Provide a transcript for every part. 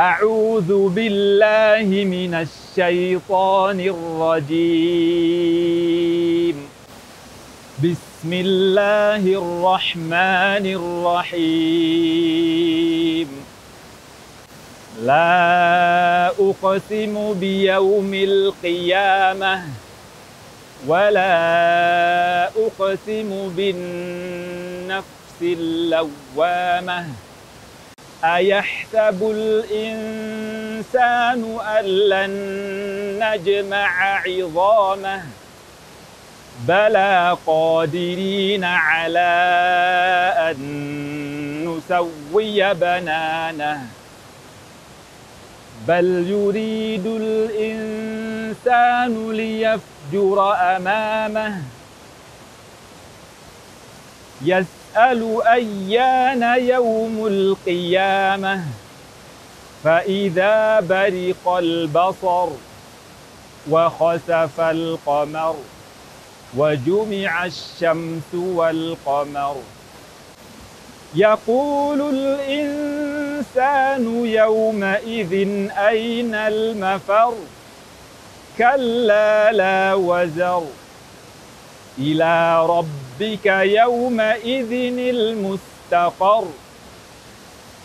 أعوذ بالله من الشيطان الرجيم. بسم الله الرحمن الرحيم. لا أقسم بيوم القيامة ولا أقسم بالنفس اللوامة. أيحسب الإنسان أن لن نجمع عظامه؟ بلى قادرين على أن نسوي بنانه. بل يريد الإنسان ليفجر أمامه. يسأل أيان يوم القيامة. فإذا برق البصر وخسف القمر وجمع الشمس والقمر يقول الإنسان يومئذ أين المفر؟ كلا لا وزر. إلى ربك يومئذ المستقر.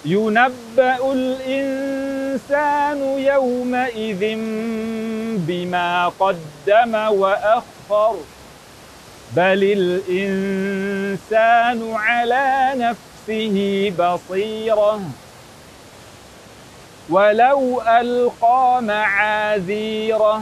ينبأ الإنسان يومئذ بما قدم وأخر. بل الإنسان على نفسه بصيرة. ولو ألقى معاذيره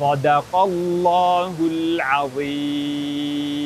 صدق الله العظيم.